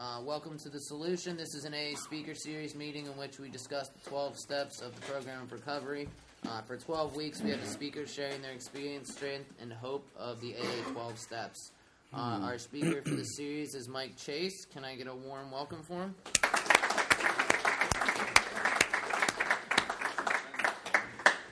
Uh, welcome to The Solution. This is an AA speaker series meeting in which we discuss the 12 steps of the program of recovery. Uh, for 12 weeks, we have the speakers sharing their experience, strength, and hope of the AA 12 steps. Uh, our speaker for the series is Mike Chase. Can I get a warm welcome for him?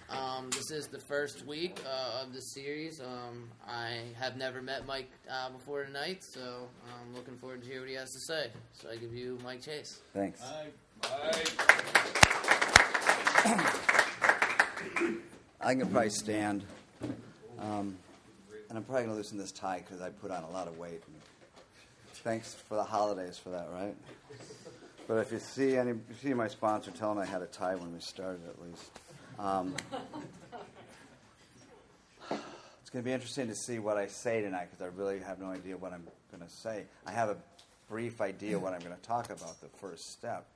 Um, this is the first week uh, of the series. Um, I have never met Mike uh, before tonight, so I'm looking forward to hear what he has to say. So I give you Mike Chase. Thanks. I can probably stand. Um, and I'm probably going to loosen this tie because I put on a lot of weight. Thanks for the holidays for that, right? But if you see any, if you see my sponsor, tell him I had a tie when we started at least. Um, it's going to be interesting to see what I say tonight because I really have no idea what I'm going to say. I have a brief idea what I'm going to talk about, the first step,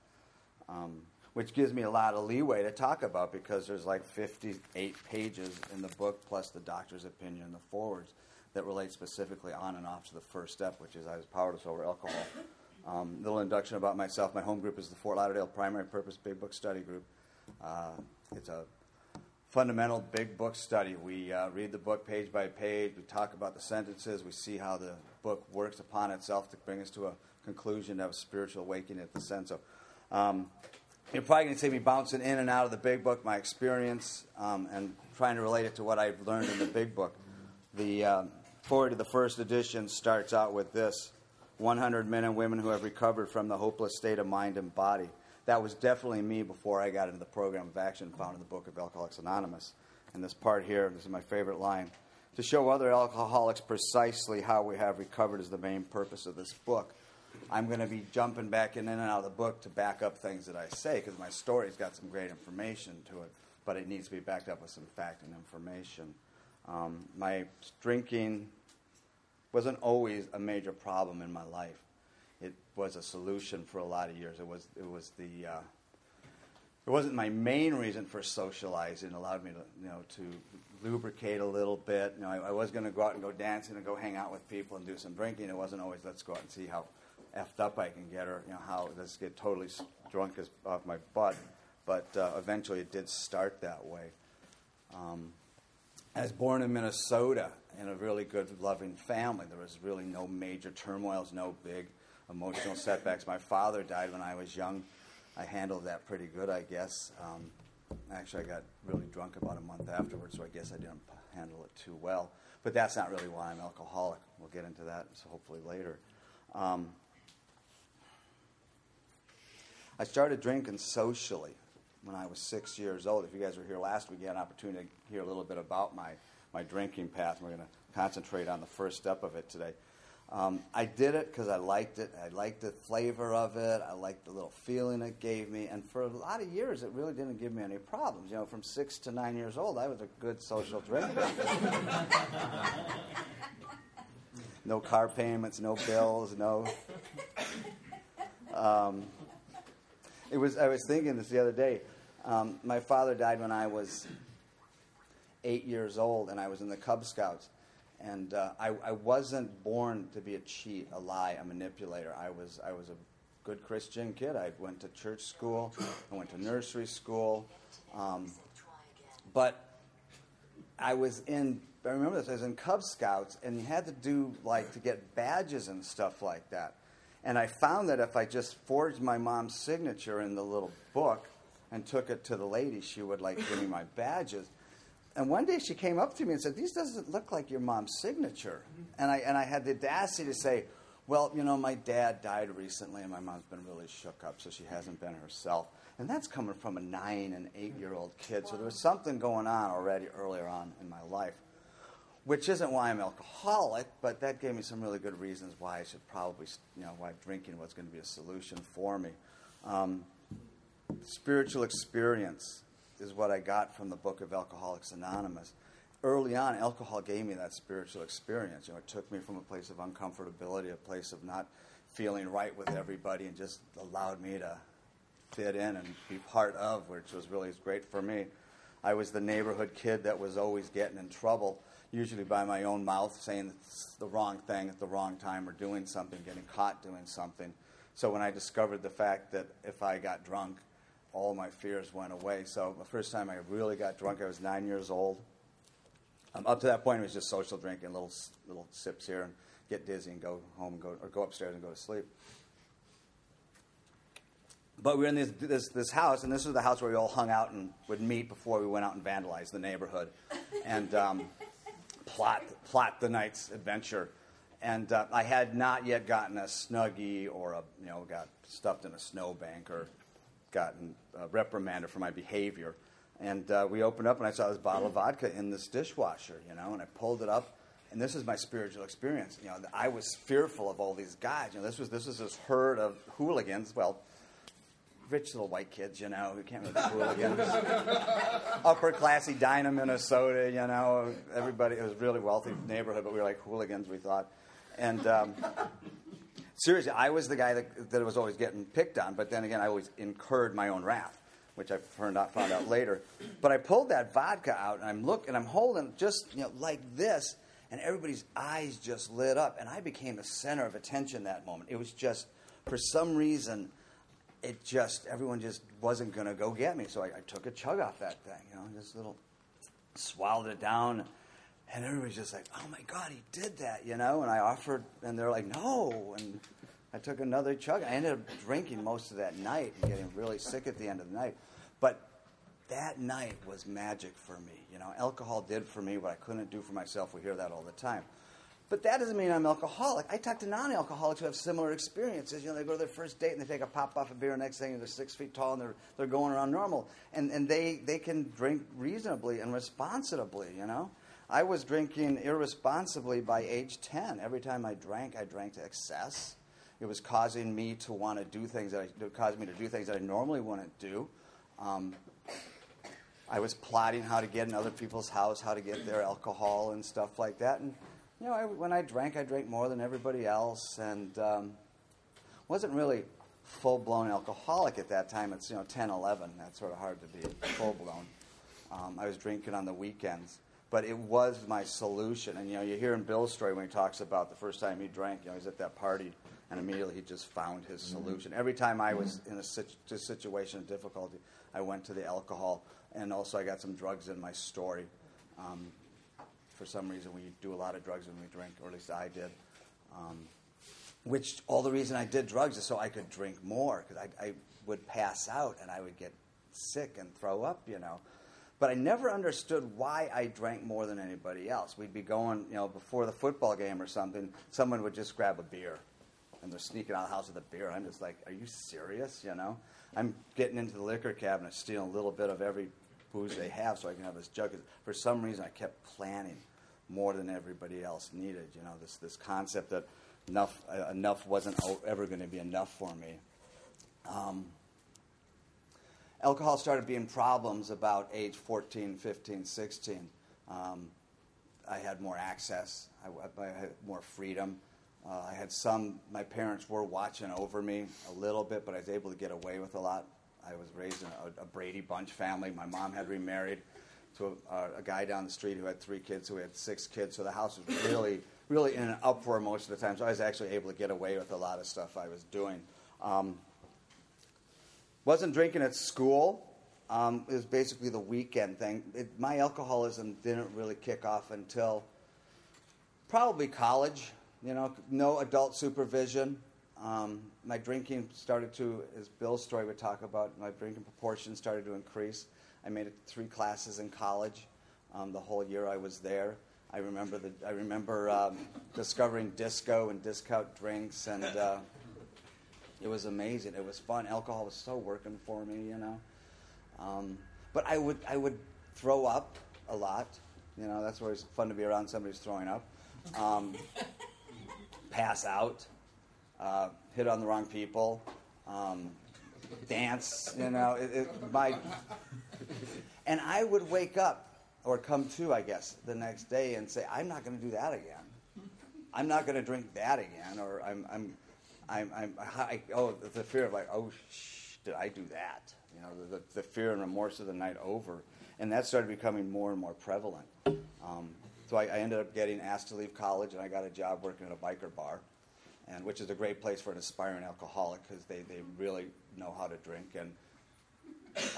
um, which gives me a lot of leeway to talk about because there's like 58 pages in the book plus the doctor's opinion the forewords that relate specifically on and off to the first step, which is I was powerless over alcohol. Um, little induction about myself. My home group is the Fort Lauderdale Primary Purpose Big Book Study Group. Uh, it's a fundamental big book study. We uh, read the book page by page. We talk about the sentences. We see how the book works upon itself to bring us to a conclusion of a spiritual awakening at the sense of. Um, you're probably going to see me bouncing in and out of the big book, my experience, um, and trying to relate it to what I've learned in the big book. The uh, foreword to the first edition starts out with this 100 men and women who have recovered from the hopeless state of mind and body that was definitely me before I got into the program of action found in the book of Alcoholics Anonymous. And this part here, this is my favorite line. To show other alcoholics precisely how we have recovered is the main purpose of this book. I'm going to be jumping back in and out of the book to back up things that I say because my story's got some great information to it, but it needs to be backed up with some fact and information. Um, my drinking wasn't always a major problem in my life was a solution for a lot of years. It was it was the uh, it wasn't my main reason for socializing. It allowed me to you know to lubricate a little bit. You know, I, I was going to go out and go dancing and go hang out with people and do some drinking. It wasn't always let's go out and see how effed up I can get or you know how let's get totally drunk as off my butt. But uh, eventually, it did start that way. Um, I was born in Minnesota in a really good, loving family. There was really no major turmoils, no big emotional setbacks. My father died when I was young. I handled that pretty good, I guess. Um, actually, I got really drunk about a month afterwards, so I guess I didn't handle it too well. But that's not really why I'm alcoholic. We'll get into that so hopefully later. Um, I started drinking socially when I was six years old. If you guys were here last week, you had an opportunity to hear a little bit about my, my drinking path. We're going to concentrate on the first step of it today. Um, I did it because I liked it. I liked the flavor of it. I liked the little feeling it gave me. And for a lot of years, it really didn't give me any problems. You know, from six to nine years old, I was a good social drinker. no car payments, no bills, no. Um, it was. I was thinking this the other day. Um, my father died when I was eight years old, and I was in the Cub Scouts and uh, I, I, wasn't born to be a cheat, a lie, a manipulator. I was, I was a good Christian kid. I went to church school, I went to nursery school, um, but I was in. I remember this. I was in Cub Scouts, and you had to do like to get badges and stuff like that. And I found that if I just forged my mom's signature in the little book and took it to the lady, she would like give me my badges. And one day she came up to me and said, "These doesn't look like your mom's signature." And I and I had the audacity to say, "Well, you know, my dad died recently, and my mom's been really shook up, so she hasn't been herself." And that's coming from a nine and eight year old kid. So there was something going on already earlier on in my life, which isn't why I'm alcoholic, but that gave me some really good reasons why I should probably, you know, why drinking was going to be a solution for me. Um, spiritual experience is what I got from the book of Alcoholics Anonymous. Early on, alcohol gave me that spiritual experience. You know, it took me from a place of uncomfortability, a place of not feeling right with everybody, and just allowed me to fit in and be part of, which was really great for me. I was the neighborhood kid that was always getting in trouble, usually by my own mouth, saying the wrong thing at the wrong time or doing something, getting caught doing something. So when I discovered the fact that if I got drunk, all my fears went away. So the first time I really got drunk, I was nine years old. Um, up to that point, it was just social drinking, little little sips here, and get dizzy and go home and go or go upstairs and go to sleep. But we were in this, this, this house, and this was the house where we all hung out and would meet before we went out and vandalized the neighborhood, and um, plot plot the night's adventure. And uh, I had not yet gotten a snuggie or a you know got stuffed in a snowbank or gotten uh, reprimanded for my behavior. And uh, we opened up, and I saw this bottle of vodka in this dishwasher, you know, and I pulled it up. And this is my spiritual experience. You know, I was fearful of all these guys. You know, this was this was this herd of hooligans. Well, rich little white kids, you know, who can't really be hooligans. Upper classy Edina, Minnesota, you know, everybody. It was a really wealthy neighborhood, but we were like hooligans, we thought. And um, seriously, I was the guy that, that was always getting picked on, but then again, I always incurred my own wrath which I found out, out later. But I pulled that vodka out, and I'm looking, and I'm holding just you know like this, and everybody's eyes just lit up, and I became the center of attention that moment. It was just, for some reason, it just everyone just wasn't going to go get me, so I, I, took a chug off that thing, you know, just a little swallowed it down, and everybody's just like, "Oh my God, he did that," you know, and I offered, and they're like, "No," and I took another chug. I ended up drinking most of that night and getting really sick at the end of the night. But that night was magic for me. You know, alcohol did for me what I couldn't do for myself. We hear that all the time. But that doesn't mean I'm alcoholic. I talk to non-alcoholics who have similar experiences. You know, they go to their first date and they take a pop off a beer. Next thing, they're six feet tall and they're they're going around normal, and and they they can drink reasonably and responsibly. You know, I was drinking irresponsibly by age ten. Every time I drank, I drank to excess. It was causing me to want to do things that I, it caused me to do things that I normally wouldn't do. Um, I was plotting how to get in other people's house, how to get their alcohol and stuff like that. And you know, I, when I drank, I drank more than everybody else, and um, wasn't really full blown alcoholic at that time. It's you know 10, 11. That's sort of hard to be full blown. Um, I was drinking on the weekends, but it was my solution. And you know, you hear in Bill's story when he talks about the first time he drank. You know, he's at that party and immediately he just found his mm-hmm. solution. Every time I was in a situ- situation of difficulty, I went to the alcohol, and also I got some drugs in my story. Um, for some reason, we do a lot of drugs when we drink, or at least I did. Um, which all the reason I did drugs is so I could drink more because I, I would pass out and I would get sick and throw up, you know. But I never understood why I drank more than anybody else. We'd be going, you know, before the football game or something, someone would just grab a beer and they're sneaking out of the house with a beer. I'm just like, are you serious? You know, I'm getting into the liquor cabinet, stealing a little bit of every booze they have, so I can have this jug. For some reason, I kept planning more than everybody else needed. You know, this this concept that enough uh, enough wasn't ever going to be enough for me. Um, alcohol started being problems about age 14, 15, 16. Um, I had more access. I, I had more freedom. Uh, I had some, my parents were watching over me a little bit, but I was able to get away with a lot. I was raised in a, a Brady Bunch family. My mom had remarried to a, a, guy down the street who had three kids, so we had six kids. So the house was really, really in an uproar most of the time. So I was actually able to get away with a lot of stuff I was doing. Um, wasn't drinking at school. Um, it was basically the weekend thing. It, my alcoholism didn't really kick off until probably college you know, no adult supervision. Um, my drinking started to, as Bill's story would talk about, my drinking proportion started to increase. I made it three classes in college. Um, the whole year I was there. I remember the, I remember um, discovering disco and discount drinks, and uh, it was amazing. It was fun. Alcohol was so working for me, you know. Um, but I would I would throw up a lot. You know, that's where it's fun to be around somebody who's throwing up. Um, pass out, uh, hit on the wrong people, um, dance, you know, it, it, my, and I would wake up or come to, I guess, the next day and say, I'm not going to do that again. I'm not going to drink that again, or I'm, I'm, I'm, I'm I, oh, the fear of like, oh, shh, did I do that? You know, the, the fear and remorse of the night over, and that started becoming more and more prevalent. Um, so I, I, ended up getting asked to leave college, and I got a job working at a biker bar. and which is a great place for an aspiring alcoholic because they, they really know how to drink. And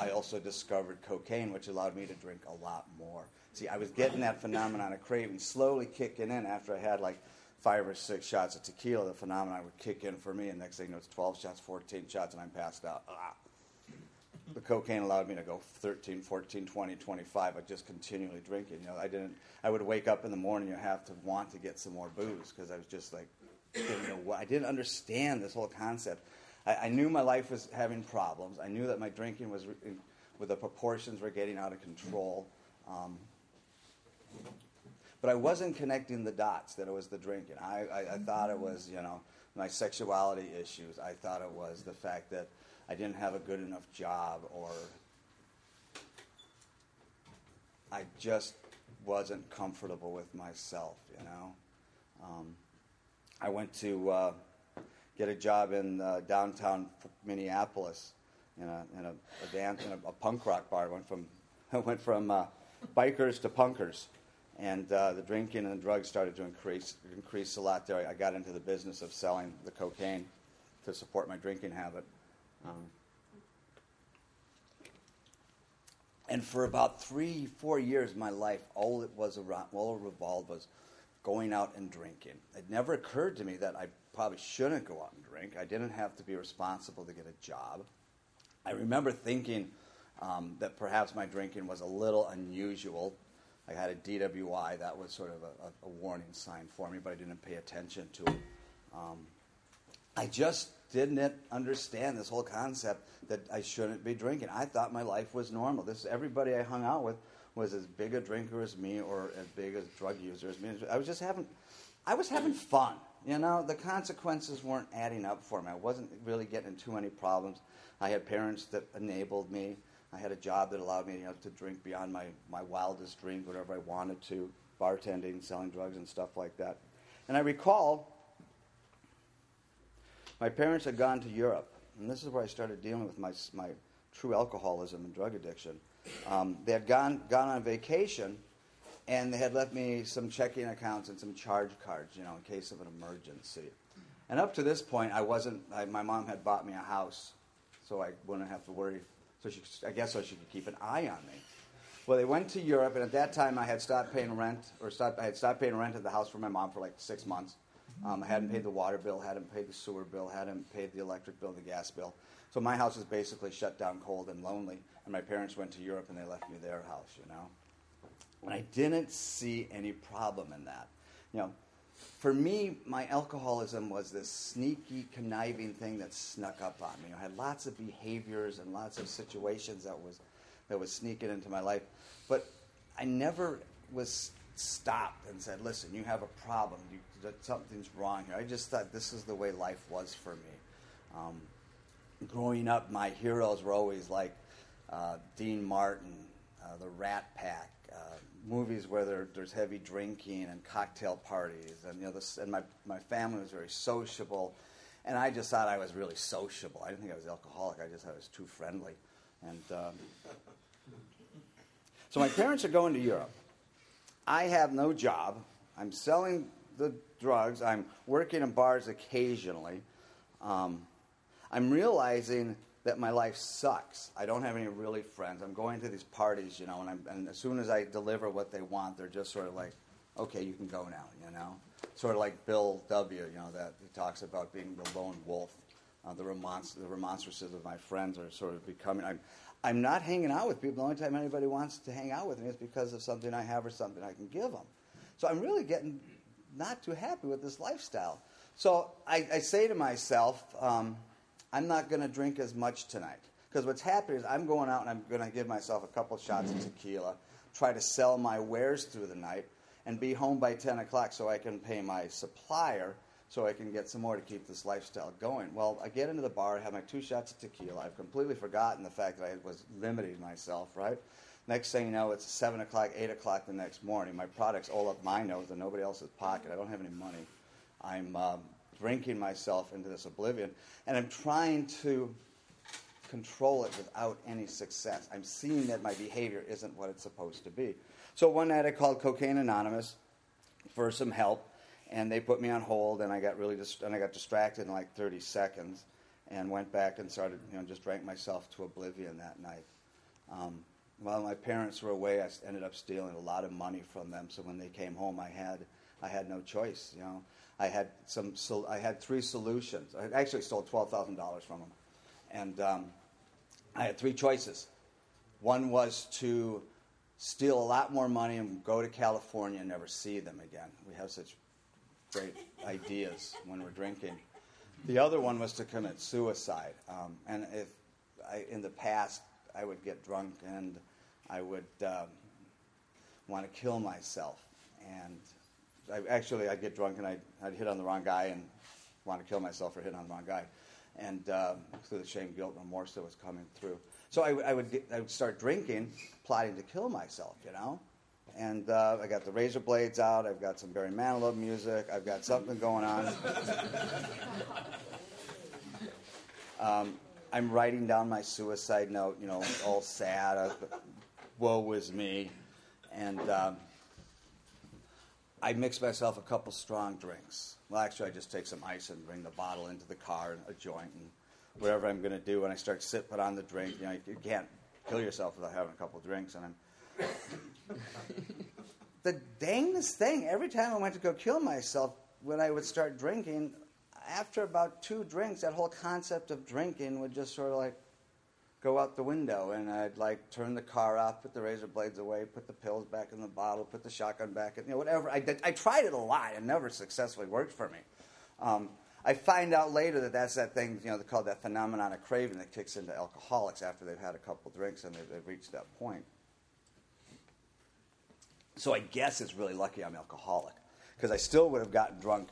I also discovered cocaine, which allowed me to drink a lot more. See, I was getting that phenomenon of craving slowly kicking in after I had like five or six shots of tequila. The phenomenon would kick in for me, and next thing you know, it's 12 shots, 14 shots, and I'm passed out. Ah. The cocaine allowed me to go 13, 14, 20, 25, but just continually drinking. You know, I didn't. I would wake up in the morning and have to want to get some more booze because I was just like, didn't know what. I didn't understand this whole concept. I, I knew my life was having problems. I knew that my drinking was, with the proportions were getting out of control. Um, but I wasn't connecting the dots that it was the drinking. I, I, I thought it was, you know, my sexuality issues. I thought it was the fact that I didn't have a good enough job or I just wasn't comfortable with myself, you know. Um, I went to uh, get a job in uh, downtown Minneapolis in a, in a, a dance in a, a, punk rock bar. I went from I went from uh, bikers to punkers, and uh, the drinking and the drugs started to increase increase a lot there. I got into the business of selling the cocaine to support my drinking habit. Um, and for about three, four years, my life, all it was around, all it revolved was going out and drinking. It never occurred to me that I probably shouldn't go out and drink. I didn't have to be responsible to get a job. I remember thinking um, that perhaps my drinking was a little unusual. I had a DWI, that was sort of a, a warning sign for me, but I didn't pay attention to it. Um, I just didn't understand this whole concept that I shouldn't be drinking. I thought my life was normal. This everybody I hung out with was as big a drinker as me or as big a drug user as me. I was just having I was having fun. You know, the consequences weren't adding up for me. I wasn't really getting into too many problems. I had parents that enabled me. I had a job that allowed me you know, to drink beyond my, my wildest dreams, whatever I wanted to, bartending, selling drugs, and stuff like that. And I recall my parents had gone to Europe, and this is where I started dealing with my, my true alcoholism and drug addiction. Um, they had gone, gone on vacation, and they had left me some checking accounts and some charge cards, you know, in case of an emergency. And up to this point, I wasn't. I, my mom had bought me a house, so I wouldn't have to worry. So she, I guess, so she could keep an eye on me. Well, they went to Europe, and at that time, I had stopped paying rent, or stopped, I had stopped paying rent at the house for my mom for like six months. Um, I hadn't paid the water bill, hadn't paid the sewer bill, hadn't paid the electric bill, the gas bill. So my house was basically shut down, cold and lonely. And my parents went to Europe, and they left me their house, you know. And I didn't see any problem in that. You know, for me, my alcoholism was this sneaky, conniving thing that snuck up on me. I had lots of behaviors and lots of situations that was that was sneaking into my life, but I never was stopped and said, "Listen, you have a problem. You, something's wrong here." I just thought this is the way life was for me. Um, growing up, my heroes were always like uh, Dean Martin, uh, the Rat Pack, uh, movies where there, there's heavy drinking and cocktail parties, and you know, this, and my my family was very sociable, and I just thought I was really sociable. I didn't think I was alcoholic. I just thought I was too friendly, and um, so my parents are going to Europe I have no job. I'm selling the drugs. I'm working in bars occasionally. Um, I'm realizing that my life sucks. I don't have any really friends. I'm going to these parties, you know, and, i and, as soon as I deliver what they want, they're just sort of like, okay, you can go now, you know. Sort of like Bill W., you know, that he talks about being the lone wolf. Uh, the, remonst- the remonstrances of my friends are sort of becoming. I'm, I'm not hanging out with people. The only time anybody wants to hang out with me is because of something I have or something I can give them. So I'm really getting not too happy with this lifestyle. So I, I say to myself, um, I'm not going to drink as much tonight. Because what's happening is I'm going out and I'm going to give myself a couple shots of tequila, try to sell my wares through the night, and be home by 10 o'clock so I can pay my supplier so I can get some more to keep this lifestyle going. Well, I get into the bar, I have my two shots of tequila. I've completely forgotten the fact that I was limiting myself, right? Next thing you know, it's 7 o'clock, 8 o'clock the next morning. My product's all up my nose and nobody else's pocket. I don't have any money. I'm um, drinking myself into this oblivion, and I'm trying to control it without any success. I'm seeing that my behavior isn't what it's supposed to be. So one night I called Cocaine Anonymous for some help and they put me on hold, and I got really dist- and I got distracted in like 30 seconds, and went back and started, you know, just drank myself to oblivion that night. Um, while my parents were away, I ended up stealing a lot of money from them. So when they came home, I had I had no choice. You know, I had some. sol- I had three solutions. I actually stole twelve thousand dollars from them, and um, I had three choices. One was to steal a lot more money and go to California and never see them again. We have such great ideas when we're drinking. The other one was to commit suicide. Um, and if I, in the past, I would get drunk and I would um, want to kill myself. And I, actually, I'd get drunk and I'd, I'd hit on the wrong guy and want to kill myself for hitting on the wrong guy. And um, through the shame, guilt, remorse that was coming through. So I, would- I would get, I would start drinking, plotting to kill myself, you know. And uh, I got the razor blades out. I've got some Barry Manilow music. I've got something going on. um, I'm writing down my suicide note, you know, all sad. Uh, woe is me. And um, I mix myself a couple strong drinks. Well, actually, I just take some ice and bring the bottle into the car and a joint and whatever I'm going to do. And I start sipping on the drink. You know, you can't kill yourself without having a couple drinks. And I'm the dangest thing. Every time I went to go kill myself, when I would start drinking, after about two drinks, that whole concept of drinking would just sort of like go out the window, and I'd like turn the car off, put the razor blades away, put the pills back in the bottle, put the shotgun back in, you know, whatever. I, did, I tried it a lot, and never successfully worked for me. Um, I find out later that that's that thing, you know, they call that phenomenon of craving that kicks into alcoholics after they've had a couple drinks and they've, they've reached that point. So I guess it's really lucky I'm alcoholic because I still would have gotten drunk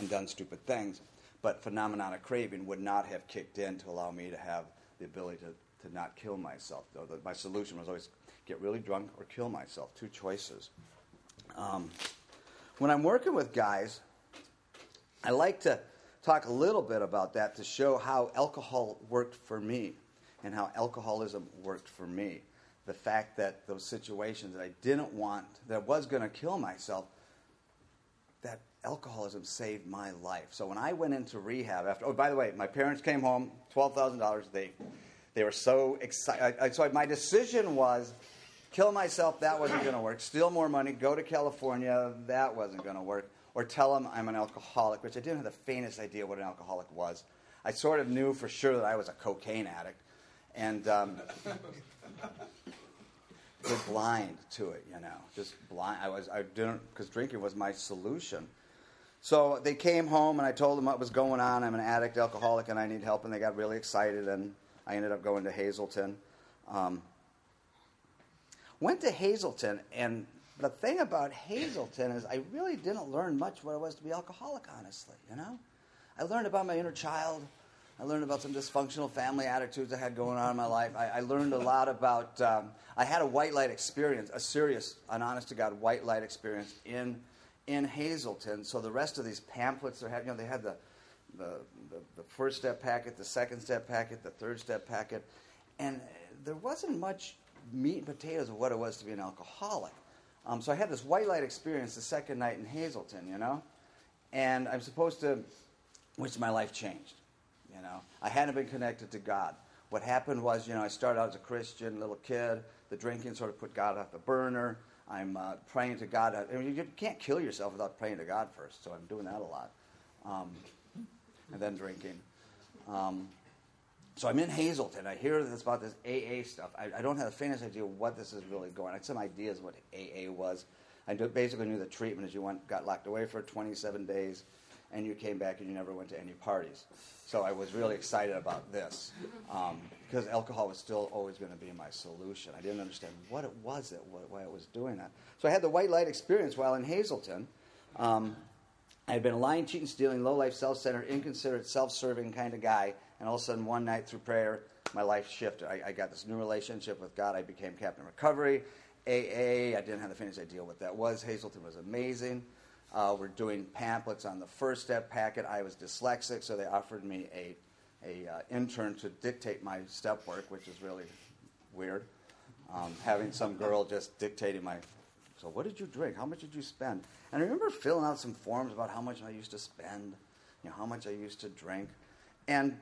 and done stupid things, but phenomenon of craving would not have kicked in to allow me to have the ability to, to not kill myself. Though the, my solution was always get really drunk or kill myself. Two choices. Um, when I'm working with guys, I like to talk a little bit about that to show how alcohol worked for me and how alcoholism worked for me. The fact that those situations that I didn't want, that I was going to kill myself, that alcoholism saved my life. So when I went into rehab after, oh, by the way, my parents came home, twelve thousand dollars. They, they were so excited. So my decision was, kill myself. That wasn't going to work. Steal more money. Go to California. That wasn't going to work. Or tell them I'm an alcoholic, which I didn't have the faintest idea what an alcoholic was. I sort of knew for sure that I was a cocaine addict, and um, we're blind to it, you know, just blind. I was, I didn't, because drinking was my solution. So they came home and I told them what was going on. I'm an addict, alcoholic, and I need help. And they got really excited. And I ended up going to Hazelden. Um, went to Hazelden, and the thing about Hazelden is I really didn't learn much what it was to be alcoholic. Honestly, you know, I learned about my inner child. I learned about some dysfunctional family attitudes I had going on in my life. I, I learned a lot about. Um, I had a white light experience, a serious, an honest to God white light experience in in Hazelden. So the rest of these pamphlets they had, you know, they had the the, the the first step packet, the second step packet, the third step packet, and there wasn't much meat and potatoes of what it was to be an alcoholic. Um, so I had this white light experience the second night in Hazelden, you know, and I'm supposed to, which my life changed. You know, I hadn't been connected to God. What happened was, you know, I started out as a Christian little kid. The drinking sort of put God off the burner. I'm uh, praying to God. I mean, you can't kill yourself without praying to God first, so I'm doing that a lot. Um, and then drinking. Um, so I'm in Hazelden. I hear this about this AA stuff. I, I don't have the faintest idea what this is really going. I had some ideas what AA was. I basically knew the treatment is you went, got locked away for 27 days, and you came back and you never went to any parties. So I was really excited about this um, because alcohol was still always going to be my solution. I didn't understand what it was that why it was doing that. So I had the white light experience while in Hazelden. Um, I had been a lying, cheating, stealing, low life, self centered, inconsiderate, self serving kind of guy. And all of a sudden, one night through prayer, my life shifted. I, I, got this new relationship with God. I became Captain Recovery. AA, I didn't have the faintest idea what that was. Hazelden was amazing. Uh, we're doing pamphlets on the first step packet. I was dyslexic, so they offered me a, a uh, intern to dictate my step work, which is really weird. Um, having some girl just dictating my So, what did you drink? How much did you spend? And I remember filling out some forms about how much I used to spend, you know, how much I used to drink. And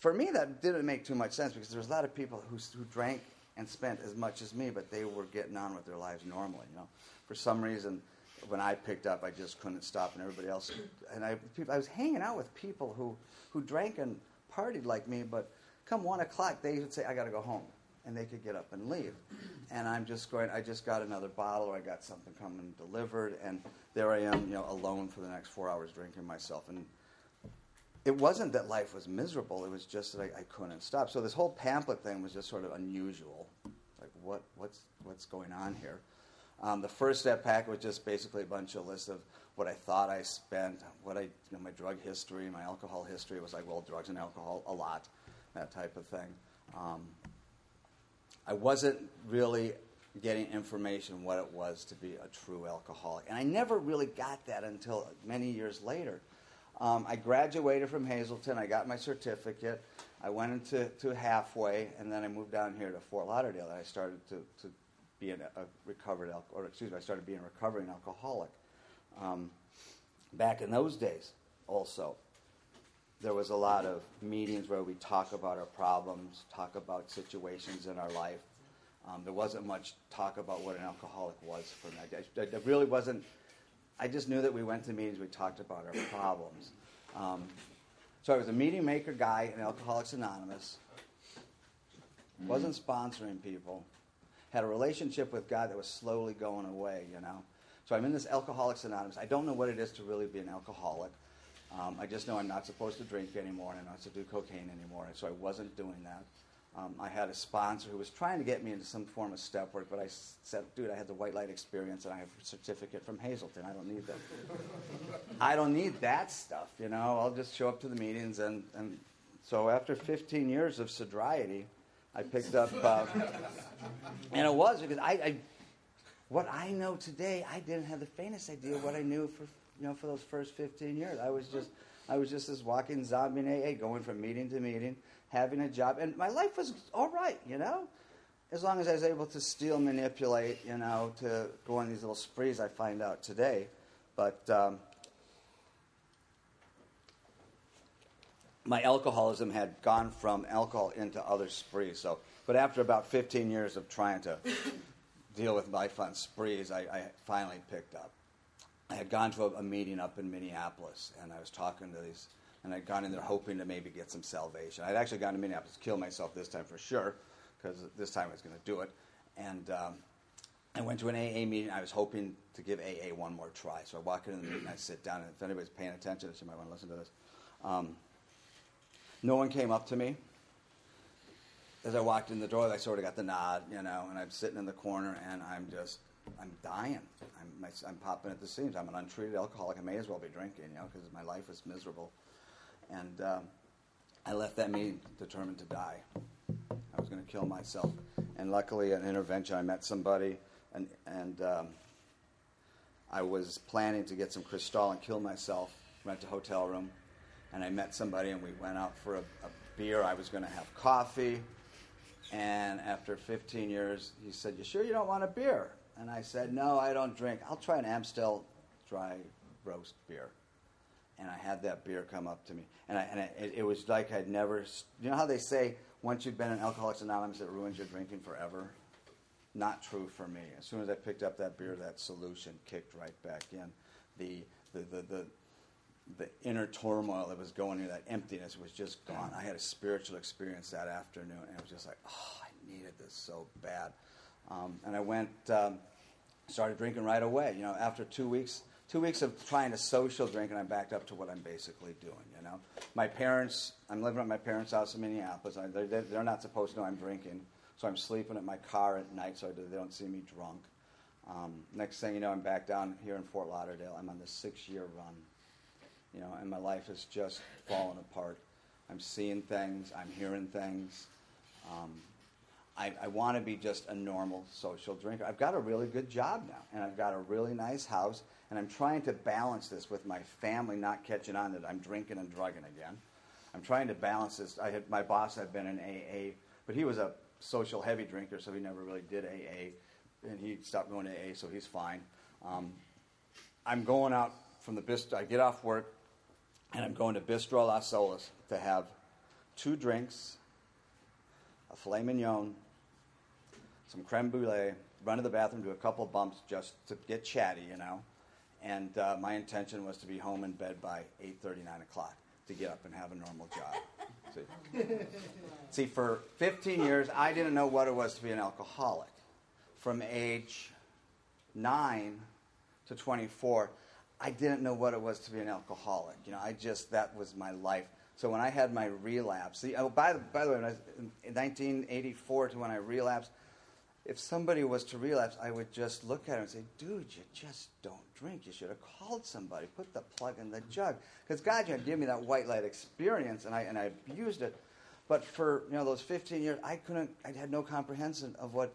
for me, that didn't make too much sense because there was a lot of people who, who drank and spent as much as me, but they were getting on with their lives normally. You know, for some reason, when I picked up, I just couldn't stop, and everybody else. And I, I was hanging out with people who who drank and partied like me, but come one o'clock, they would say, "I got to go home," and they could get up and leave. And I'm just going. I just got another bottle, or I got something coming delivered, and there I am, you know, alone for the next four hours drinking myself. And it wasn't that life was miserable. It was just that I, I, couldn't stop. So this whole pamphlet thing was just sort of unusual. Like what what's what's going on here? Um, the first step pack was just basically a bunch of lists of what I thought I spent, what I you know, my drug history, my alcohol history. It was like well, drugs and alcohol a lot, that type of thing. Um, I wasn't really getting information what it was to be a true alcoholic, and I never really got that until many years later. Um, I graduated from Hazelden. I got my certificate. I went into to halfway, and then I moved down here to Fort Lauderdale. And I started to, to be an, a recovered, or excuse me, I started being a recovering alcoholic. Um, back in those days, also, there was a lot of meetings where we talk about our problems, talk about situations in our life. Um, there wasn't much talk about what an alcoholic was for me. I really wasn't I just knew that we went to meetings, we talked about our problems. Um, so I was a meeting maker guy in Alcoholics Anonymous, wasn't sponsoring people, had a relationship with God that was slowly going away, you know. So I'm in this Alcoholics Anonymous. I don't know what it is to really be an alcoholic. Um, I just know I'm not supposed to drink anymore and I'm not supposed to do cocaine anymore. So I wasn't doing that. Um, I had a sponsor who was trying to get me into some form of step work, but I said, dude, I had the white light experience and I have a certificate from Hazelden. I don't need that. I don't need that stuff, you know. I'll just show up to the meetings. And, and so after 15 years of sobriety, I picked up, uh, and it was because I, I, what I know today, I didn't have the faintest idea what I knew for, you know, for those first 15 years. I was just, I was just this walking zombie in AA, going from meeting to meeting having a job. And my life was all right, you know, as long as I was able to steal, manipulate, you know, to go on these little sprees I find out today. But um, my alcoholism had gone from alcohol into other sprees. So, but after about 15 years of trying to deal with life on sprees, I, I finally picked up. I had gone to a, a meeting up in Minneapolis, and I was talking to these and I'd gone in there hoping to maybe get some salvation. I'd actually gone to Minneapolis to kill myself this time for sure, because this time I was going to do it. And um, I went to an AA meeting. I was hoping to give AA one more try. So I walk into the meeting, I sit down, and if anybody's paying attention, you might want to listen to this. Um, no one came up to me. As I walked in the door, I sort of got the nod, you know, and I'm sitting in the corner, and I'm just, I'm dying. I'm, I'm popping at the seams. I'm an untreated alcoholic. I may as well be drinking, you know, because my life is miserable. And um, I left that meeting determined to die. I was going to kill myself. And luckily, an intervention, I met somebody, and, and um, I was planning to get some Cristal and kill myself, rent a hotel room, and I met somebody, and we went out for a, a beer. I was going to have coffee. And after 15 years, he said, You sure you don't want a beer? And I said, No, I don't drink. I'll try an Amstel dry roast beer and I had that beer come up to me, and, I, and it, it, was like I'd never. You know how they say once you've been in Alcoholics Anonymous, it ruins your drinking forever. Not true for me. As soon as I picked up that beer, that solution kicked right back in. The the the the, the inner turmoil that was going in, that emptiness was just gone. I had a spiritual experience that afternoon, and it was just like, oh, I needed this so bad. Um, and I went, um, started drinking right away. You know, after two weeks, two weeks of trying to social drink, and I'm backed up to what I'm basically doing. You know, my parents. I'm living at my parents' house in Minneapolis. I, they're, they're not supposed to know I'm drinking, so I'm sleeping at my car at night so they don't see me drunk. Um, next thing you know, I'm back down here in Fort Lauderdale. I'm on the six-year run. You know, and my life is just falling apart. I'm seeing things. I'm hearing things. Um, I, I want to be just a normal social drinker. I've got a really good job now, and I've got a really nice house, and I'm trying to balance this with my family not catching on that I'm drinking and drugging again. I'm trying to balance this. I had my boss had been in AA, but he was a social heavy drinker, so he never really did AA. and he stopped going to AA, so he's fine. Um, I'm going out from the bistro. I get off work, and I'm going to Bistro Las Olas to have two drinks, a filet mignon, some creme brulee, run to the bathroom, do a couple bumps just to get chatty, you know. And uh, my intention was to be home in bed by 8:30, 9 o'clock to get up and have a normal job. See? See, for 15 years, I didn't know what it was to be an alcoholic. From age 9 to 24, I didn't know what it was to be an alcoholic. You know, I just, that was my life. So when I had my relapse, see, oh, by, the, by the way, in 1984 to when I relapsed, if somebody was to relapse, I would just look at him and say, dude, you just don't drink. You should have called somebody. Put the plug in the jug. Because God you had given me that white light experience, and I, and I abused it. But for you know those 15 years, I couldn't. I had no comprehension of what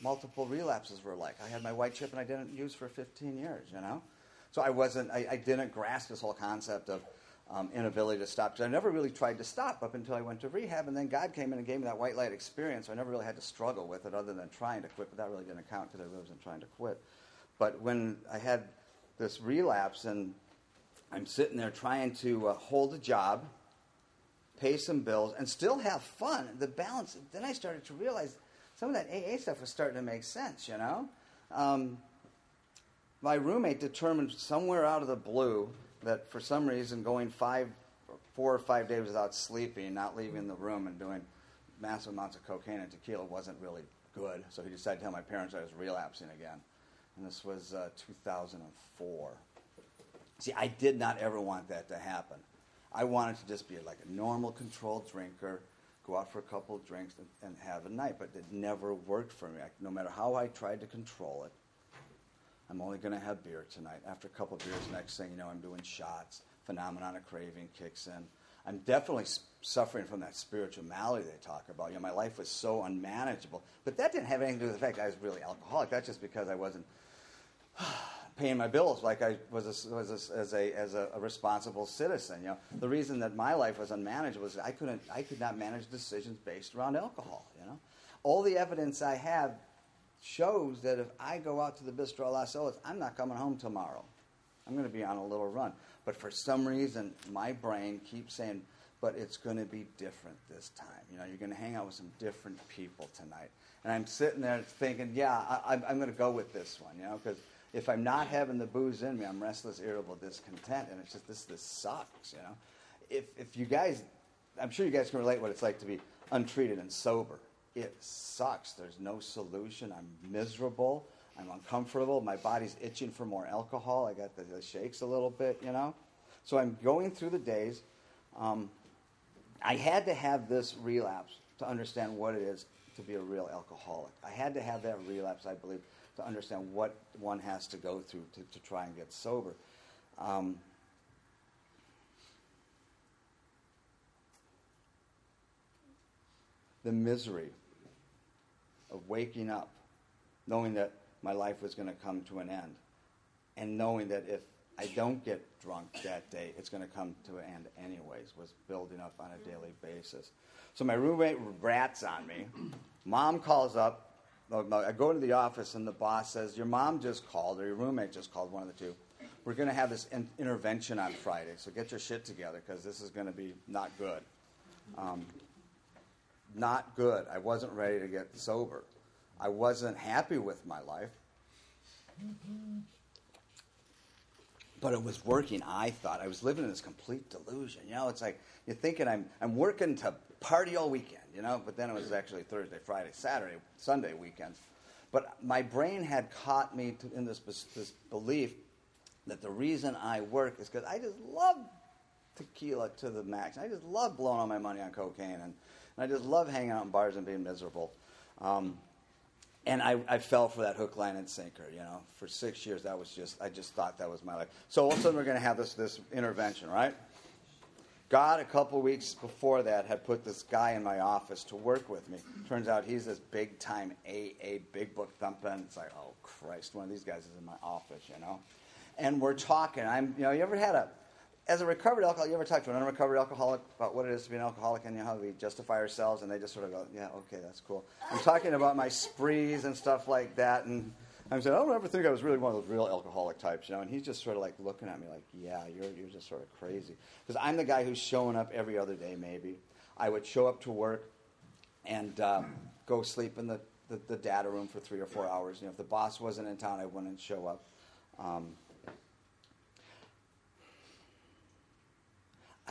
multiple relapses were like. I had my white chip, and I didn't use for 15 years. You know, so I wasn't. I, I didn't grasp this whole concept of um, inability to stop. Because I never really tried to stop up until I went to rehab, and then God came in and gave me that white light experience. So I never really had to struggle with it, other than trying to quit. But that really didn't count because I wasn't trying to quit. But when I had this relapse, and I'm sitting there trying to uh, hold a job, pay some bills, and still have fun. The balance. Then I started to realize some of that AA stuff was starting to make sense. You know. Um, my roommate determined somewhere out of the blue that for some reason going five, four or five days without sleeping, not leaving the room, and doing massive amounts of cocaine and tequila wasn't really good. So he decided to tell my parents I was relapsing again. And this was uh, 2004. See, I did not ever want that to happen. I wanted to just be like a normal, controlled drinker, go out for a couple of drinks and, and have a night. But it never worked for me. I, no matter how I tried to control it, I'm only going to have beer tonight. After a couple of beers, next thing you know, I'm doing shots. Phenomenon of craving kicks in. I'm definitely suffering from that spiritual malady they talk about. You know, my life was so unmanageable. But that didn't have anything to do with the fact I was really alcoholic. That's just because I wasn't paying my bills like I was, a, was a, as, a, as a, responsible citizen. You know, the reason that my life was unmanageable was I couldn't, I could not manage decisions based around alcohol. You know, all the evidence I have shows that if I go out to the Bistro Las Olas, oh, I'm not coming home tomorrow. I'm going to be on a little run. But for some reason, my brain keeps saying, but it's going to be different this time. You know, you're going to hang out with some different people tonight. And I'm sitting there thinking, yeah, I, am going to go with this one, you know, because if I'm not having the booze in me, I'm restless, irritable, discontent, and it's just this. This sucks, you know. If if you guys, I'm sure you guys can relate what it's like to be untreated and sober it sucks. There's no solution. I'm miserable. I'm uncomfortable. My body's itching for more alcohol. I got the, the shakes a little bit, you know. So I'm going through the days. Um, I had to have this relapse to understand what it is to be a real alcoholic. I had to have that relapse, I believe, to understand what one has to go through to, to try and get sober. Um, the misery of waking up, knowing that my life was going to come to an end, and knowing that if I don't get drunk that day, it's going to come to an end anyways, was building up on a daily basis. So my roommate rats on me. Mom calls up. I go to the office, and the boss says, Your mom just called, or your roommate just called, one of the two. We're going to have this in- intervention on Friday, so get your shit together because this is going to be not good. Um, not good. I wasn't ready to get sober. I wasn't happy with my life. But it was working, I thought. I was living in this complete delusion. You know, it's like you're thinking I'm, I'm working to party all weekend, you know, but then it was actually Thursday, Friday, Saturday, Sunday weekends. But my brain had caught me to, in this, this belief that the reason I work is because I just love tequila to the max. I just love blowing all my money on cocaine and and I just love hanging out in bars and being miserable. Um, and I, I, fell for that hook, line, and sinker. You know, for six years, that was just I just thought that was my life. So all of a sudden, we're going to have this this intervention, right? God, a couple weeks before that, had put this guy in my office to work with me. Turns out he's this big time AA, big book thumping. It's like, oh Christ, one of these guys is in my office, you know. And we're talking. I'm, you know, you ever had a as a recovered alcoholic, you ever talk to an unrecovered alcoholic about what it is to be an alcoholic and you know, how we justify ourselves, and they just sort of go, "Yeah, okay, that's cool." I'm talking about my sprees and stuff like that, and I'm saying, "I don't ever think I was really one of those real alcoholic types," you know. And he's just sort of like looking at me like, "Yeah, you're you're just sort of crazy," because I'm the guy who's showing up every other day. Maybe I would show up to work and um, go sleep in the, the, the data room for three or four hours. You know, if the boss wasn't in town, I wouldn't show up. Um,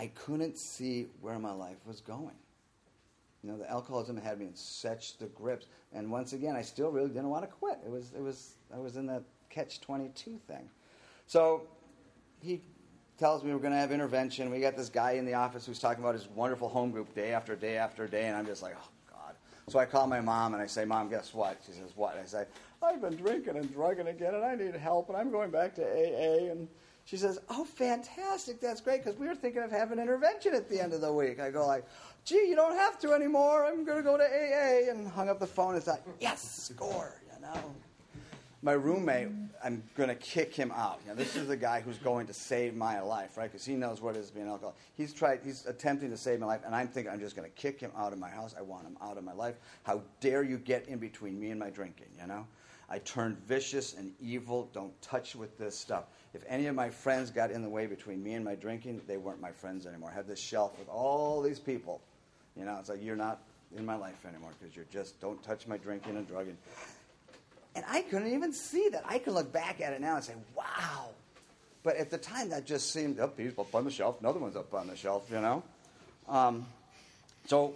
I couldn't see where my life was going. You know, the alcoholism had me in such the grips, and once again, I still really didn't want to quit. It was, it was, I was in that catch twenty two thing. So he tells me we're going to have intervention. We got this guy in the office who's talking about his wonderful home group day after day after day, and I'm just like, oh God. So I call my mom and I say, Mom, guess what? She says, What? I say, I've been drinking and drugging again, and I need help, and I'm going back to AA, and she says, "Oh, fantastic! That's great because we were thinking of having an intervention at the end of the week." I go like, "Gee, you don't have to anymore. I'm going to go to AA." And hung up the phone and thought, "Yes, score!" You know. My roommate, I'm going to kick him out. You know, this is the guy who's going to save my life, right? Because he knows what it is to be an alcoholic. He's tried. He's attempting to save my life, and I'm thinking I'm just going to kick him out of my house. I want him out of my life. How dare you get in between me and my drinking? You know. I turned vicious and evil. Don't touch with this stuff. If any of my friends got in the way between me and my drinking, they weren't my friends anymore. I had this shelf with all these people. You know, it's like you're not in my life anymore because you're just don't touch my drinking and drugging. And I couldn't even see that. I can look back at it now and say, wow. But at the time, that just seemed, oh, he's up on the shelf. Another one's up on the shelf, you know. Um, so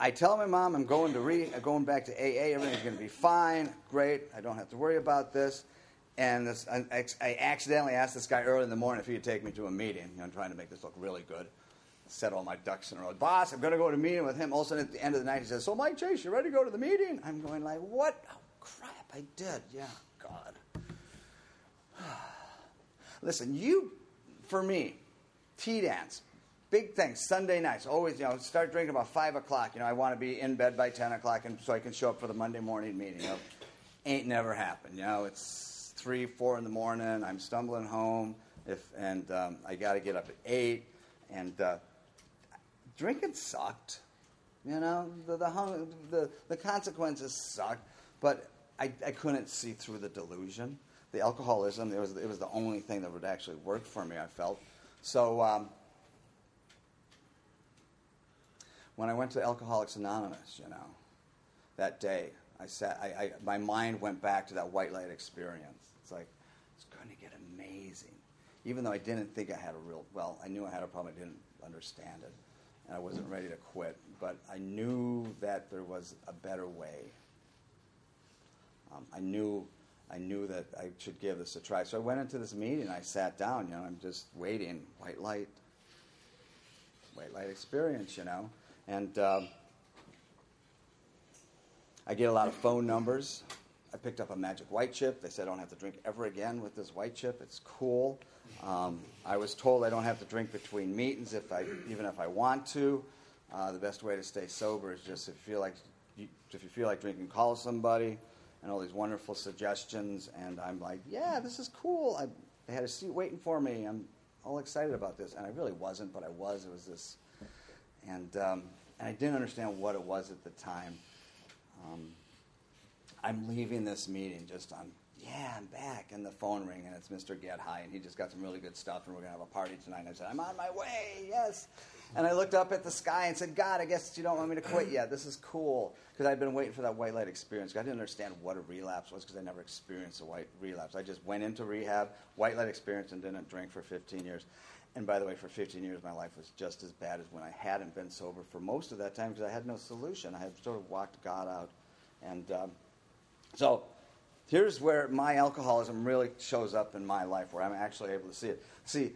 I tell my mom I'm going to re, going back to AA. Everything's going to be fine. Great. I don't have to worry about this. And this, I, I, accidentally asked this guy early in the morning if he could take me to a meeting. You know, I'm trying to make this look really good. Set all my ducks in a row. Boss, I'm going to go to a meeting with him. All of a sudden, at the end of the night, he says, "So, Mike Chase, you ready to go to the meeting?" I'm going like, "What? Oh, crap! I did. Yeah, God." Listen, you, for me, tea dance, big thing. Sunday nights, always, you know, start drinking about five o'clock. You know, I want to be in bed by ten o'clock, and so I can show up for the Monday morning meeting. You know, ain't never happened. You know, it's three, four in the morning. I'm stumbling home, if and um, I got to get up at eight. And uh, drinking sucked. You know, the the, hung, the the consequences sucked, but I, I couldn't see through the delusion. The alcoholism, it was it was the only thing that would actually work for me. I felt so. Um, when I went to Alcoholics Anonymous, you know, that day, I sat, I, I, my mind went back to that white light experience. It's like, it's going to get amazing. Even though I didn't think I had a real, well, I knew I had a problem, I didn't understand it. And I wasn't ready to quit. But I knew that there was a better way. Um, I knew I knew that I should give this a try. So I went into this meeting. I sat down. You know, I'm just waiting. White light, white light experience. You know, and um, I get a lot of phone numbers. I picked up a magic white chip. They said I don't have to drink ever again with this white chip. It's cool. Um, I was told I don't have to drink between meetings if I, even if I want to. Uh, the best way to stay sober is just if you feel like if you feel like drinking, call somebody, and all these wonderful suggestions. And I'm like, yeah, this is cool. I, they had a seat waiting for me. I'm all excited about this, and I really wasn't, but I was. It was this and, um, and I didn't understand what it was at the time. Um, I'm leaving this meeting just on, yeah, I'm back. And the phone ring, and it's Mr. Get High, and he just got some really good stuff, and we're going to have a party tonight. And I said, I'm on my way, yes. And I looked up at the sky and said, God, I guess you don't want me to quit yet. This is cool. Because I'd been waiting for that white light experience. I didn't understand what a relapse was because I never experienced a white relapse. I just went into rehab, white light experience, and didn't drink for 15 years. And by the way, for 15 years, my life was just as bad as when I hadn't been sober for most of that time because I had no solution. I had sort of walked God out. And um, so here's where my alcoholism really shows up in my life, where I'm actually able to see it. See,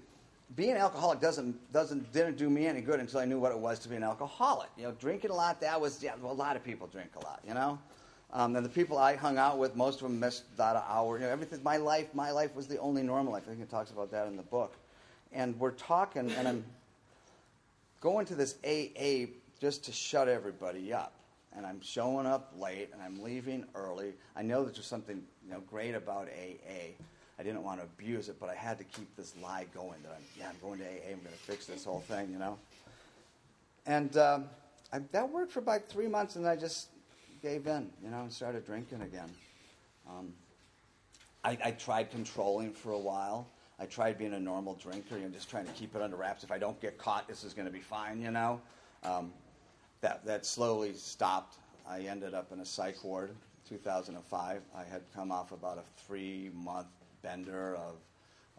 being an alcoholic doesn't doesn't didn't do me any good until I knew what it was to be an alcoholic. You know, drinking a lot that was yeah. Well, a lot of people drink a lot. You know, um, and the people I hung out with, most of them missed an hour. You know, everything. My life, my life was the only normal life. I think it talks about that in the book and we're talking, and I'm going to this AA just to shut everybody up. And I'm showing up late, and I'm leaving early. I know that there's something you know great about AA, I didn't want to abuse it, but I had to keep this lie going that I'm, yeah, I'm going to AA, I'm going to fix this whole thing, you know. And um, I, that worked for about three months, and I just gave in, you know, and started drinking again. Um, I, I tried controlling for a while. I tried being a normal drinker, you know, just trying to keep it under wraps. If I don't get caught, this is going to be fine, you know. Um, that that slowly stopped. I ended up in a psych ward. 2005. I had come off about a three-month bender of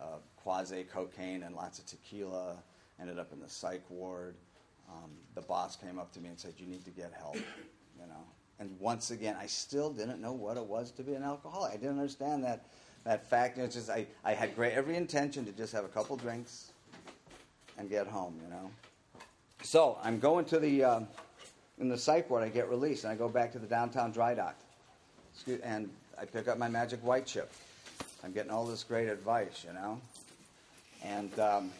uh, quasi cocaine and lots of tequila. Ended up in the psych ward. Um, the boss came up to me and said, "You need to get help," you know. And once again, I still didn't know what it was to be an alcoholic. I didn't understand that that fact. It's just I, I had great every intention to just have a couple drinks and get home, you know. So I'm going to the uh, in the psych ward. I get released and I go back to the downtown dry dock, and I pick up my magic white chip. I'm getting all this great advice, you know, and um,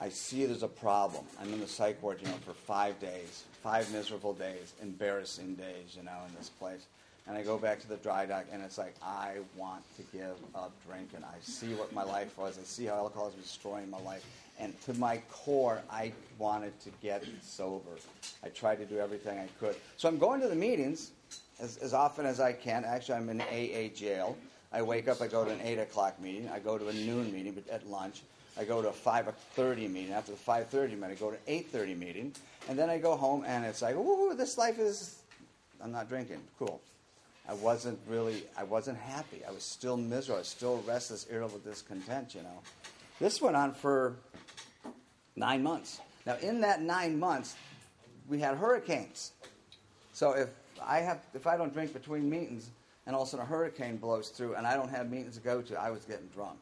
I see there's a problem. I'm in the psych ward, you know, for five days, five miserable days, embarrassing days, you know, in this place. And I go back to the dry dock, and it's like I want to give up drinking. I see what my life was. I see how alcohol is destroying my life, and to my core, I wanted to get sober. I tried to do everything I could. So I'm going to the meetings as, as often as I can. Actually, I'm in AA jail. I wake up, I go to an 8 o'clock meeting. I go to a noon meeting at lunch. I go to a 5.30 meeting. After the 5.30 meeting, I go to an 8.30 meeting. And then I go home, and it's like, ooh, this life is, I'm not drinking. Cool. I wasn't really, I wasn't happy. I was still miserable. I was still restless, irritable, discontent, you know. This went on for nine months. Now, in that nine months, we had hurricanes. So if I have, if I don't drink between meetings, and all of a sudden a hurricane blows through, and I don't have meetings to go to, I was getting drunk.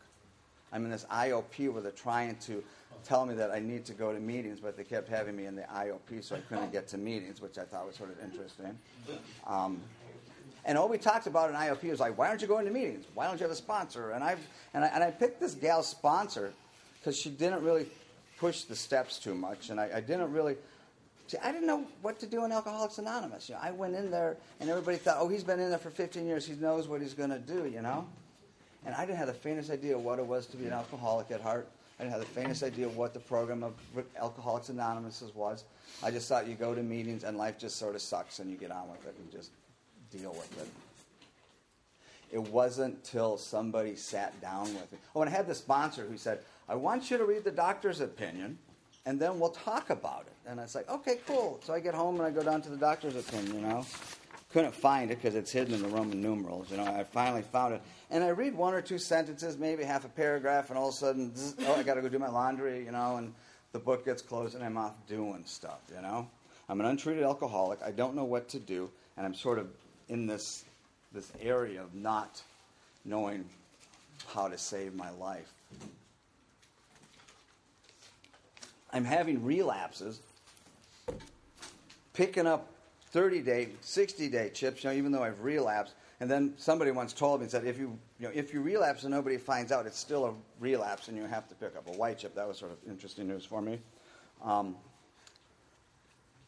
I'm in this IOP where they're trying to tell me that I need to go to meetings, but they kept having me in the IOP, so I couldn't get to meetings, which I thought was sort of interesting. Um, and all we talked about in IOP was like, why aren't you going to meetings? Why don't you have a sponsor? And I and I, and I picked this gal's sponsor because she didn't really push the steps too much, and I, I didn't really. See, I didn't know what to do in Alcoholics Anonymous. You know, I went in there, and everybody thought, "Oh, he's been in there for 15 years. He knows what he's going to do." You know, and I didn't have the faintest idea what it was to be an alcoholic at heart. I didn't have the faintest idea what the program of Alcoholics Anonymous was. I just thought you go to meetings and life just sort of sucks, and you get on with it and just deal with it. It wasn't till somebody sat down with me. Oh, and I had the sponsor who said, I want you to read the doctor's opinion, and then we'll talk about it. And I was like, okay, cool. So I get home and I go down to the doctor's opinion, you know. Couldn't find it because it's hidden in the Roman numerals, you know. I finally found it. And I read one or two sentences, maybe half a paragraph, and all of a sudden, oh, I got to go do my laundry, you know, and the book gets closed and I'm off doing stuff, you know. I'm an untreated alcoholic. I don't know what to do, and I'm sort of in this this area of not knowing how to save my life. I'm having relapses, picking up 30 day, 60 day chips, you know, even though I've relapsed. And then somebody once told me said, if you, you know, if you relapse and nobody finds out, it's still a relapse and you have to pick up a white chip. That was sort of interesting news for me. Um,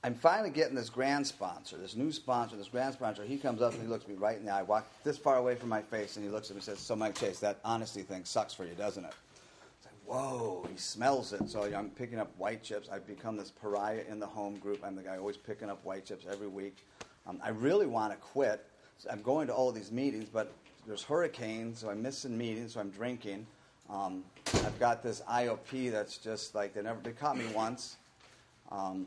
I'm finally getting this grand sponsor, this new sponsor, this grand sponsor. He comes up and he looks me right in the eye, walk this far away from my face, and he looks at me and says, So, Mike Chase, that honesty thing sucks for you, doesn't it? Whoa, he smells it. So I'm picking up white chips. I've become this pariah in the home group. I'm the guy always picking up white chips every week. Um, I really want to quit. So I'm going to all these meetings, but there's hurricanes, so I'm missing meetings, so I'm drinking. Um, I've got this IOP that's just like they never they caught me once. Um,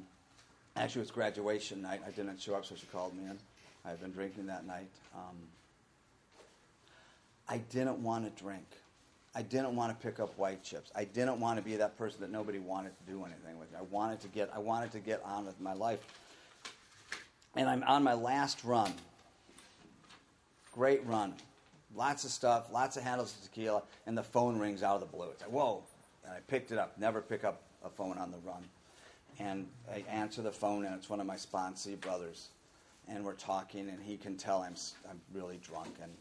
Actually, it was graduation night. I didn't show up, so she called me in. I had been drinking that night. Um, I didn't want to drink. I didn't want to pick up white chips. I didn't want to be that person that nobody wanted to do anything with. I wanted to get. I wanted to get on with my life. And I'm on my last run. Great run. Lots of stuff, lots of handles of tequila, and the phone rings out of the blue. It's like, whoa. And I picked it up. Never pick up a phone on the run and I answer the phone, and it's one of my sponsee brothers, and we're talking, and he can tell I'm I'm really drunk, and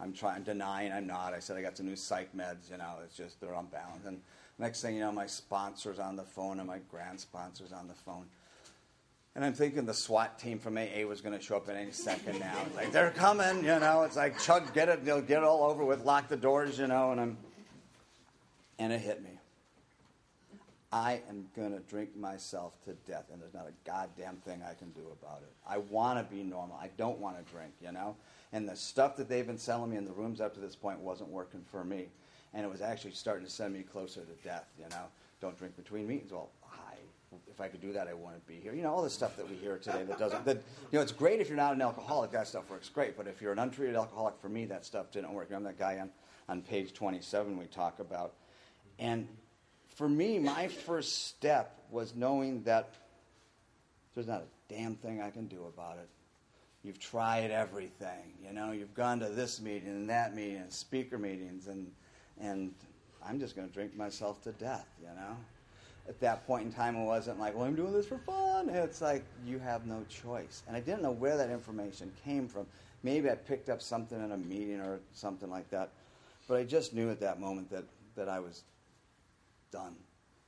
I'm trying denying I'm not. I said I got some new psych meds, you know, it's just they're unbalanced. And next thing you know, my sponsor's on the phone, and my grand sponsor's on the phone. And I'm thinking the SWAT team from AA was going to show up at any second now. It's like they're coming, you know. It's like chug, get it, they'll get it all over with, lock the doors, you know. And I'm, and it hit me. I am going to drink myself to death, and there's not a goddamn thing I can do about it. I want to be normal. I don't want to drink, you know? And the stuff that they've been selling me in the rooms up to this point wasn't working for me. And it was actually starting to send me closer to death, you know? Don't drink between meetings. Well, I, if I could do that, I wouldn't be here. You know, all the stuff that we hear today that doesn't, that, you know, it's great if you're not an alcoholic, that stuff works great. But if you're an untreated alcoholic, for me, that stuff didn't work. I'm that guy on, on page 27 we talk about. And for me, my first step was knowing that there's not a damn thing I can do about it. You've tried everything, you know. You've gone to this meeting and that meeting and speaker meetings, and and I'm just going to drink myself to death, you know. At that point in time, it wasn't like, well, I'm doing this for fun. It's like you have no choice, and I didn't know where that information came from. Maybe I picked up something in a meeting or something like that, but I just knew at that moment that that I was done.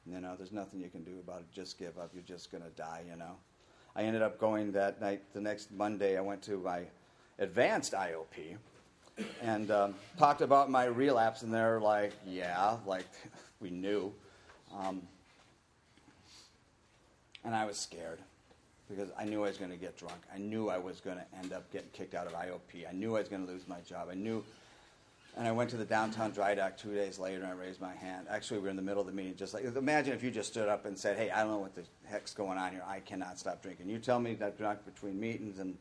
You know, there's nothing you can do about it. Just give up. You're just going to die, you know. I ended up going that night. The next Monday, I went to my advanced IOP and um, talked about my relapse, and they're like, yeah, like we knew. Um, and I was scared because I knew I was going to get drunk. I knew I was going to end up getting kicked out of IOP. I knew I was going to lose my job. I knew and I went to the downtown dry dock two days later and I raised my hand. Actually, we were in the middle of the meeting, just like imagine if you just stood up and said, Hey, I don't know what the heck's going on here. I cannot stop drinking. You tell me that drunk between meetings and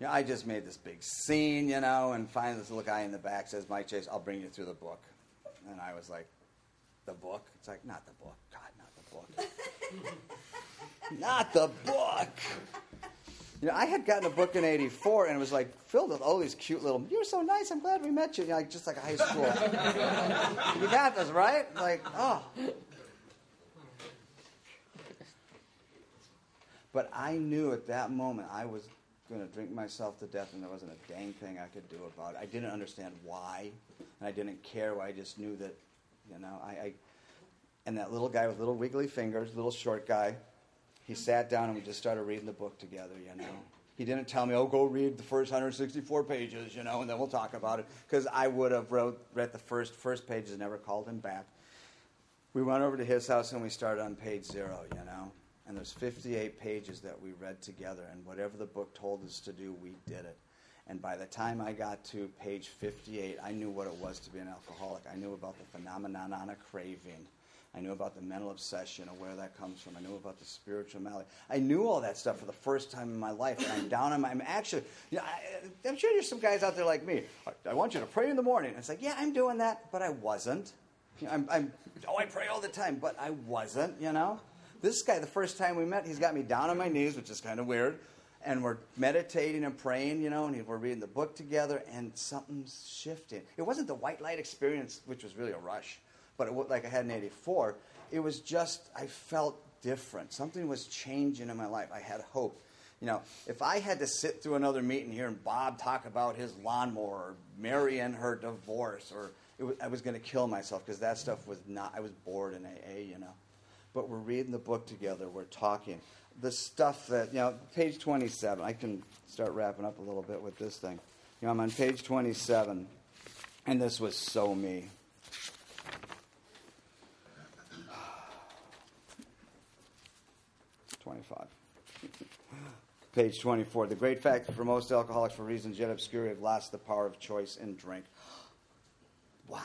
you know, I just made this big scene, you know, and finally this little guy in the back says, Mike Chase, I'll bring you through the book. And I was like, The book? It's like, not the book. God, not the book. not the book. You know, I had gotten a book in '84, and it was like filled with all these cute little. You were so nice. I'm glad we met you. you know, like just like high school. you got this right. Like oh. But I knew at that moment I was going to drink myself to death, and there wasn't a dang thing I could do about it. I didn't understand why, and I didn't care. I just knew that, you know, I, I and that little guy with little wiggly fingers, little short guy, he sat down and we just started reading the book together, you know. He didn't tell me, oh, go read the first 164 pages, you know, and then we'll talk about it, because I would have wrote, read the first, first pages and never called him back. We went over to his house and we started on page zero, you know. And there's 58 pages that we read together, and whatever the book told us to do, we did it. And by the time I got to page 58, I knew what it was to be an alcoholic. I knew about the phenomenon of craving. I knew about the mental obsession and where that comes from. I knew about the spiritual malady. I knew all that stuff for the first time in my life, and I'm down on my. I'm actually, you know, I, am sure there's some guys out there like me. I, I, want you to pray in the morning. It's like, yeah, I'm doing that, but I wasn't. You know, I'm, I'm, oh, I pray all the time, but I wasn't. You know, this guy, the first time we met, he's got me down on my knees, which is kind of weird, and we're meditating and praying, you know, and we're reading the book together, and something's shifting. It wasn't the white light experience, which was really a rush but it, like I had in 84, it was just, I felt different. Something was changing in my life. I had hope. You know, if I had to sit through another meeting here and Bob talk about his lawnmower or Mary and her divorce, or was, I was going to kill myself because that stuff was not, I was bored in AA, you know. But we're reading the book together, we're talking. The stuff that, you know, page 27, I can start wrapping up a little bit with this thing. You know, I'm on page 27, and this was so me. 25. Page 24. The great fact for most alcoholics, for reasons yet obscure, have lost the power of choice in drink. Wow.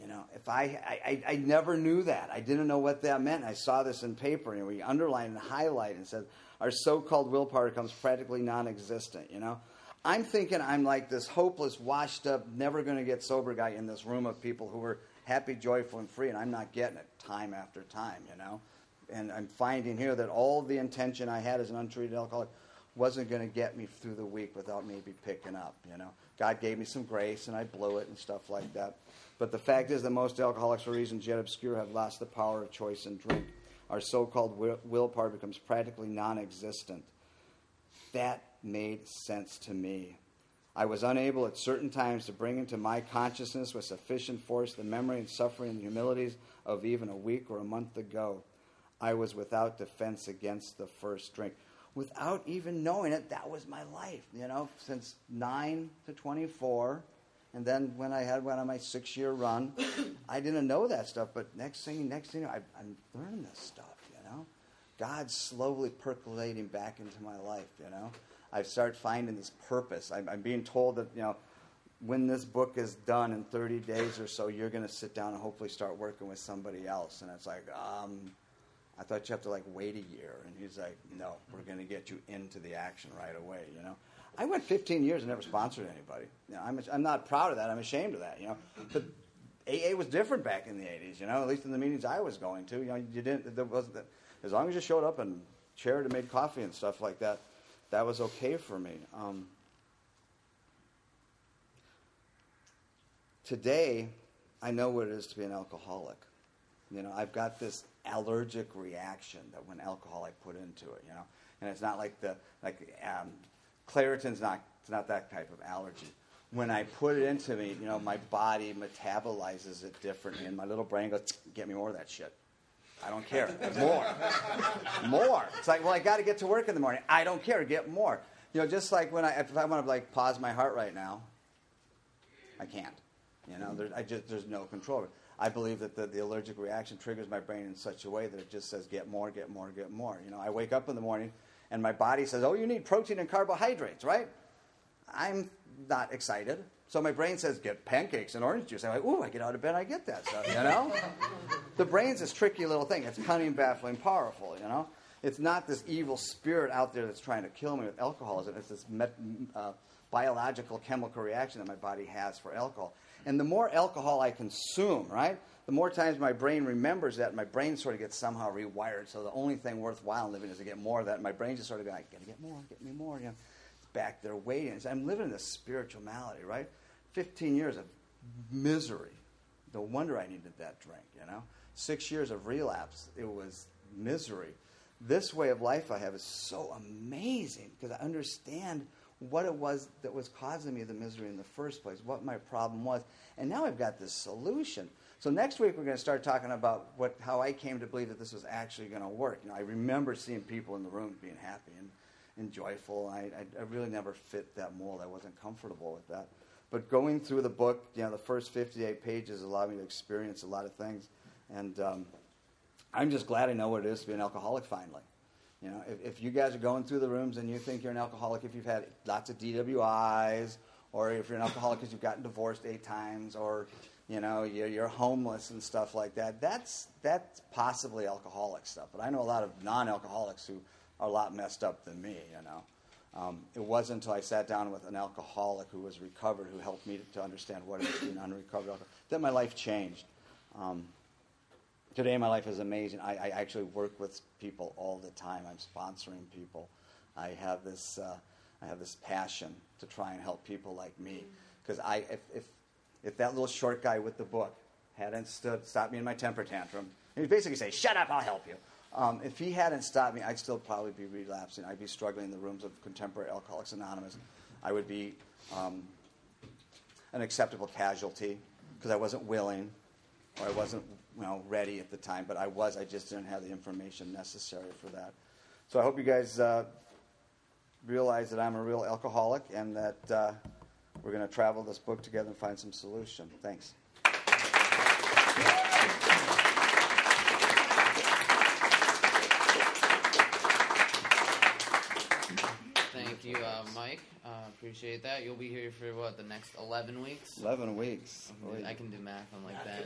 You know, if I, I, I never knew that. I didn't know what that meant. I saw this in paper, and we underlined and highlighted and said, our so called willpower becomes practically non existent, you know? I'm thinking I'm like this hopeless, washed up, never going to get sober guy in this room of people who are happy, joyful, and free, and I'm not getting it time after time, you know? And I'm finding here that all the intention I had as an untreated alcoholic wasn't going to get me through the week without maybe picking up. You know, God gave me some grace, and I blew it and stuff like that. But the fact is that most alcoholics, for reasons yet obscure, have lost the power of choice in drink. Our so-called will, willpower becomes practically non-existent. That made sense to me. I was unable at certain times to bring into my consciousness with sufficient force the memory and suffering and humilities of even a week or a month ago. I was without defense against the first drink. without even knowing it, that was my life, you know, since 9 to 24. And then when I had went on my six year run, I didn't know that stuff. But next thing, next thing, I, I'm learning this stuff, you know. God's slowly percolating back into my life, you know. I start finding this purpose. I'm, I'm being told that, you know, when this book is done in 30 days or so, you're going to sit down and hopefully start working with somebody else. And it's like, um, I thought you have to like wait a year. And he's like, no, we're going to get you into the action right away, you know. I went 15 years and never sponsored anybody. You know, I'm, I'm not proud of that. I'm ashamed of that, you know. But AA was different back in the 80s, you know, at least in the meetings I was going to. You know, you didn't, there wasn't, as long as you showed up and chaired and made coffee and stuff like that, that was okay for me. Um, today, I know what it is to be an alcoholic. You know, I've got this allergic reaction that when alcohol I put into it, you know, and it's not like the like um, Claritin's not it's not that type of allergy. When I put it into me, you know, my body metabolizes it differently, and my little brain goes, "Get me more of that shit." I don't care. More. more. It's like, well, I got to get to work in the morning. I don't care. Get more. You know, just like when I, if I want to like pause my heart right now, I can't. You know, there, I just, there's no control. I believe that the, the allergic reaction triggers my brain in such a way that it just says, get more, get more, get more. You know, I wake up in the morning and my body says, oh, you need protein and carbohydrates, right? I'm not excited. So my brain says, get pancakes and orange juice. I'm like, ooh, I get out of bed, I get that stuff, you know? the brain's this tricky little thing. It's cunning, baffling, powerful, you know? It's not this evil spirit out there that's trying to kill me with alcoholism. It's this met, uh, biological chemical reaction that my body has for alcohol. And the more alcohol I consume, right, the more times my brain remembers that, my brain sort of gets somehow rewired. So the only thing worthwhile in living is to get more of that. And my brain just sort of I gotta get more, get me more. You know, it's back there waiting. I'm living in this spiritual malady, right? 15 years of misery. No wonder I needed that drink, you know? Six years of relapse. It was misery. This way of life I have is so amazing because I understand what it was that was causing me the misery in the first place, what my problem was. And now I've got this solution. So next week we're going to start talking about what, how I came to believe that this was actually going to work. You know, I remember seeing people in the room being happy and, and joyful. I, I, I really never fit that mold. I wasn't comfortable with that. But going through the book, you know, the first 58 pages allowed me to experience a lot of things. And um, I'm just glad I know what it is to be an alcoholic finally. You know, if, if you guys are going through the rooms and you think you're an alcoholic, if you've had lots of DWIs, or if you're an alcoholic because you've gotten divorced eight times, or you know you're, you're homeless and stuff like that, that's that's possibly alcoholic stuff. But I know a lot of non-alcoholics who are a lot messed up than me. You know, um, it wasn't until I sat down with an alcoholic who was recovered, who helped me to understand what it is being unrecovered alcoholic, that my life changed. Um, today my life is amazing. I, I, actually work with people all the time. I'm sponsoring people. I have this uh, I have this passion to try and help people like me. Because I if, if if that little short guy with the book hadn't stood stopped me in my temper tantrum, he'd basically say, "Shut up, I'll help you." Um, if he hadn't stopped me, I'd still probably be relapsing. I'd be struggling in the rooms of Contemporary Alcoholics Anonymous. I would be um, an acceptable casualty because I wasn't willing or I wasn't you know, ready at the time, but I was. I just didn't have the information necessary for that. So I hope you guys uh, realize that I'm a real alcoholic and that uh, we're going to travel this book together and find some solution. Thanks. Thank you, uh, Mike. Uh, appreciate that. You'll be here for what the next eleven weeks. Eleven weeks. I can do math. I'm like Ben.